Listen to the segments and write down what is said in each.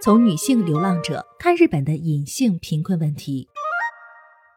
从女性流浪者看日本的隐性贫困问题。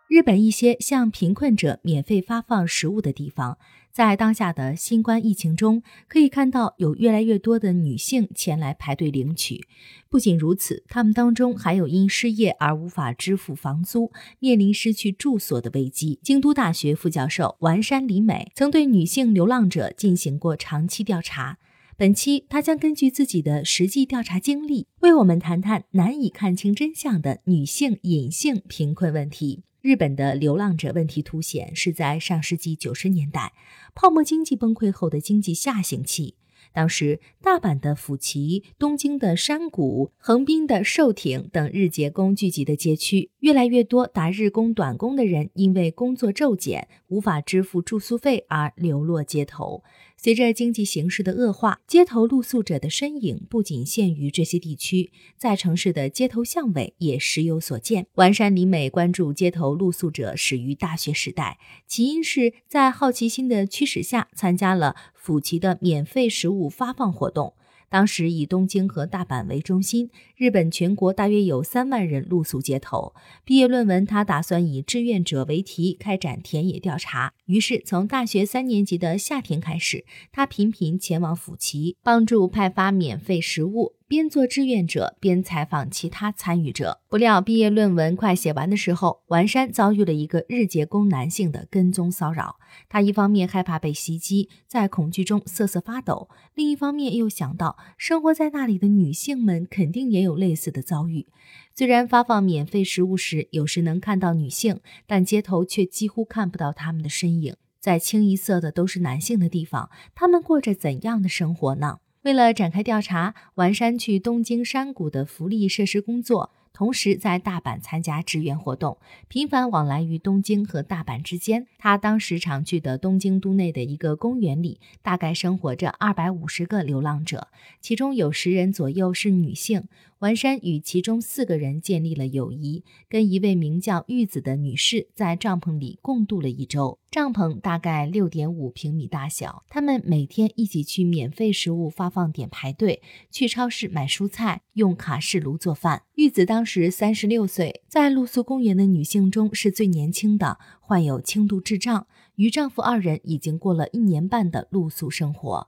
日本一些向贫困者免费发放食物的地方，在当下的新冠疫情中，可以看到有越来越多的女性前来排队领取。不仅如此，他们当中还有因失业而无法支付房租，面临失去住所的危机。京都大学副教授丸山里美曾对女性流浪者进行过长期调查。本期他将根据自己的实际调查经历，为我们谈谈难以看清真相的女性隐性贫困问题。日本的流浪者问题凸显是在上世纪九十年代泡沫经济崩溃后的经济下行期。当时，大阪的府崎、东京的山谷、横滨的寿町等日结工聚集的街区，越来越多打日工、短工的人因为工作骤减，无法支付住宿费而流落街头。随着经济形势的恶化，街头露宿者的身影不仅限于这些地区，在城市的街头巷尾也时有所见。丸山里美关注街头露宿者始于大学时代，起因是在好奇心的驱使下，参加了府崎的免费食物发放活动。当时以东京和大阪为中心，日本全国大约有三万人露宿街头。毕业论文，他打算以志愿者为题开展田野调查。于是，从大学三年级的夏天开始，他频频前往府崎，帮助派发免费食物。边做志愿者边采访其他参与者，不料毕业论文快写完的时候，丸山遭遇了一个日结工男性的跟踪骚扰。他一方面害怕被袭击，在恐惧中瑟瑟发抖；另一方面又想到生活在那里的女性们肯定也有类似的遭遇。虽然发放免费食物时有时能看到女性，但街头却几乎看不到她们的身影。在清一色的都是男性的地方，他们过着怎样的生活呢？为了展开调查，丸山去东京山谷的福利设施工作，同时在大阪参加志愿活动，频繁往来于东京和大阪之间。他当时常去的东京都内的一个公园里，大概生活着二百五十个流浪者，其中有十人左右是女性。丸山与其中四个人建立了友谊，跟一位名叫玉子的女士在帐篷里共度了一周。帐篷大概六点五平米大小，他们每天一起去免费食物发放点排队，去超市买蔬菜，用卡式炉做饭。玉子当当时三十六岁，在露宿公园的女性中是最年轻的，患有轻度智障。与丈夫二人已经过了一年半的露宿生活。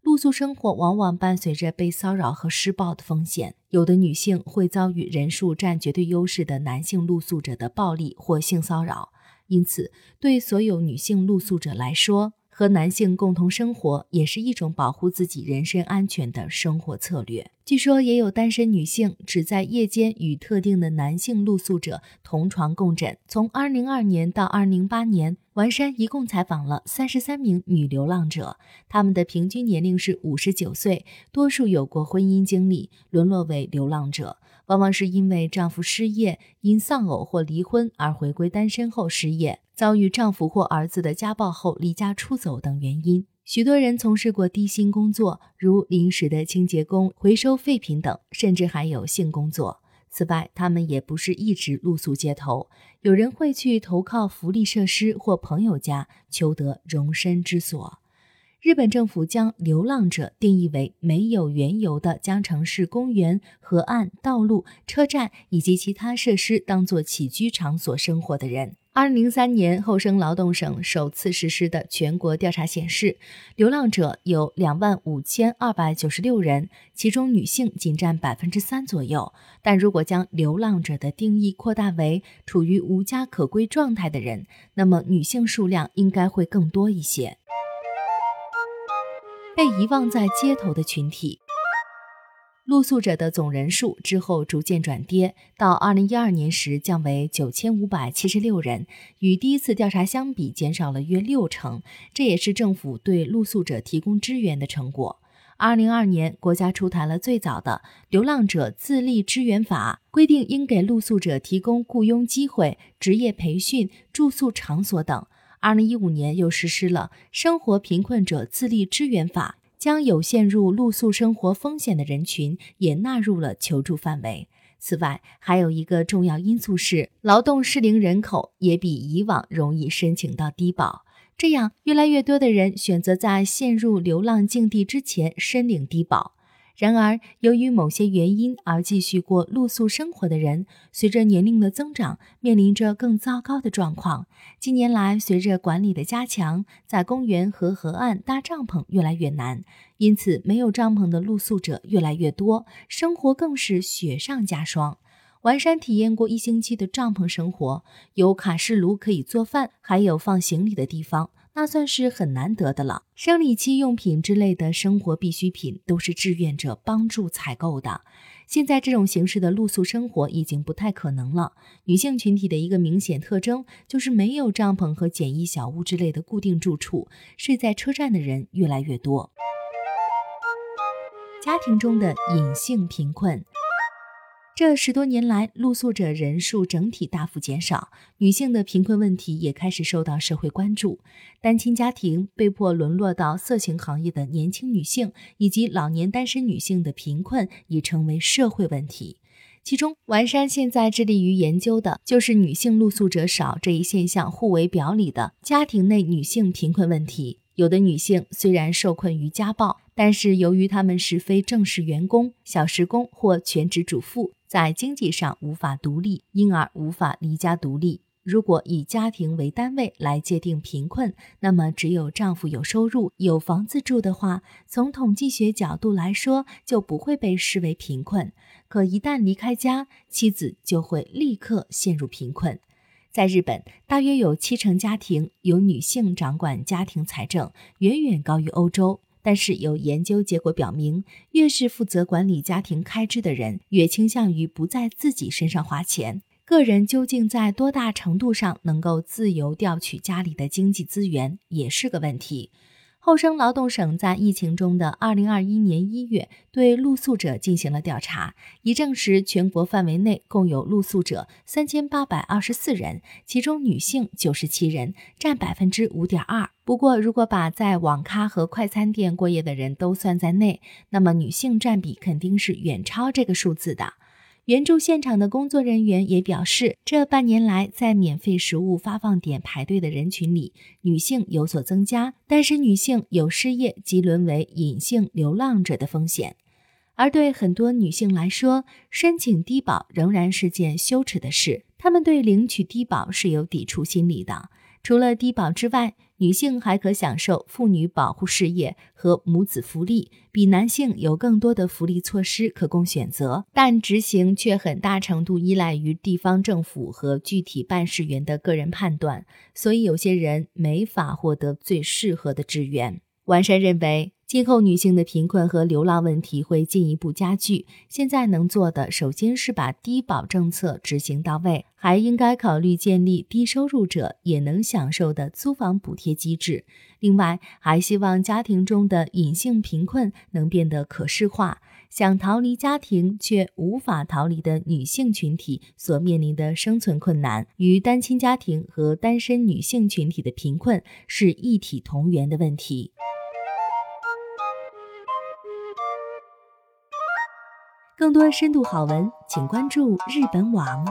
露宿生活往往伴随着被骚扰和施暴的风险，有的女性会遭遇人数占绝对优势的男性露宿者的暴力或性骚扰，因此，对所有女性露宿者来说，和男性共同生活也是一种保护自己人身安全的生活策略。据说，也有单身女性只在夜间与特定的男性露宿者同床共枕。从2002年到2008年。丸山一共采访了三十三名女流浪者，她们的平均年龄是五十九岁，多数有过婚姻经历，沦落为流浪者，往往是因为丈夫失业，因丧偶或离婚而回归单身后失业，遭遇丈夫或儿子的家暴后离家出走等原因。许多人从事过低薪工作，如临时的清洁工、回收废品等，甚至还有性工作。此外，他们也不是一直露宿街头，有人会去投靠福利设施或朋友家，求得容身之所。日本政府将流浪者定义为没有缘由的将城市公园、河岸、道路、车站以及其他设施当作起居场所生活的人。二零零三年，厚生劳动省首次实施的全国调查显示，流浪者有两万五千二百九十六人，其中女性仅占百分之三左右。但如果将流浪者的定义扩大为处于无家可归状态的人，那么女性数量应该会更多一些。被遗忘在街头的群体。露宿者的总人数之后逐渐转跌，到二零一二年时降为九千五百七十六人，与第一次调查相比减少了约六成。这也是政府对露宿者提供支援的成果。二零二年，国家出台了最早的《流浪者自立支援法》，规定应给露宿者提供雇佣机会、职业培训、住宿场所等。二零一五年又实施了《生活贫困者自立支援法》。将有陷入露宿生活风险的人群也纳入了求助范围。此外，还有一个重要因素是，劳动适龄人口也比以往容易申请到低保，这样越来越多的人选择在陷入流浪境地之前申领低保。然而，由于某些原因而继续过露宿生活的人，随着年龄的增长，面临着更糟糕的状况。近年来，随着管理的加强，在公园和河岸搭帐篷越来越难，因此没有帐篷的露宿者越来越多，生活更是雪上加霜。完山体验过一星期的帐篷生活，有卡式炉可以做饭，还有放行李的地方。那算是很难得的了。生理期用品之类的生活必需品都是志愿者帮助采购的。现在这种形式的露宿生活已经不太可能了。女性群体的一个明显特征就是没有帐篷和简易小屋之类的固定住处，睡在车站的人越来越多。家庭中的隐性贫困。这十多年来，露宿者人数整体大幅减少，女性的贫困问题也开始受到社会关注。单亲家庭、被迫沦落到色情行业的年轻女性，以及老年单身女性的贫困已成为社会问题。其中，完山现在致力于研究的就是女性露宿者少这一现象互为表里的家庭内女性贫困问题。有的女性虽然受困于家暴，但是由于她们是非正式员工、小时工或全职主妇，在经济上无法独立，因而无法离家独立。如果以家庭为单位来界定贫困，那么只有丈夫有收入、有房子住的话，从统计学角度来说，就不会被视为贫困。可一旦离开家，妻子就会立刻陷入贫困。在日本，大约有七成家庭由女性掌管家庭财政，远远高于欧洲。但是有研究结果表明，越是负责管理家庭开支的人，越倾向于不在自己身上花钱。个人究竟在多大程度上能够自由调取家里的经济资源，也是个问题。厚生劳动省在疫情中的二零二一年一月对露宿者进行了调查，已证实全国范围内共有露宿者三千八百二十四人，其中女性九十七人，占百分之五点二。不过，如果把在网咖和快餐店过夜的人都算在内，那么女性占比肯定是远超这个数字的。援助现场的工作人员也表示，这半年来，在免费食物发放点排队的人群里，女性有所增加，但是女性有失业及沦为隐性流浪者的风险。而对很多女性来说，申请低保仍然是件羞耻的事，她们对领取低保是有抵触心理的。除了低保之外，女性还可享受妇女保护事业和母子福利，比男性有更多的福利措施可供选择，但执行却很大程度依赖于地方政府和具体办事员的个人判断，所以有些人没法获得最适合的支援。完山认为。今后女性的贫困和流浪问题会进一步加剧。现在能做的，首先是把低保政策执行到位，还应该考虑建立低收入者也能享受的租房补贴机制。另外，还希望家庭中的隐性贫困能变得可视化。想逃离家庭却无法逃离的女性群体所面临的生存困难，与单亲家庭和单身女性群体的贫困是一体同源的问题。更多深度好文，请关注日本网。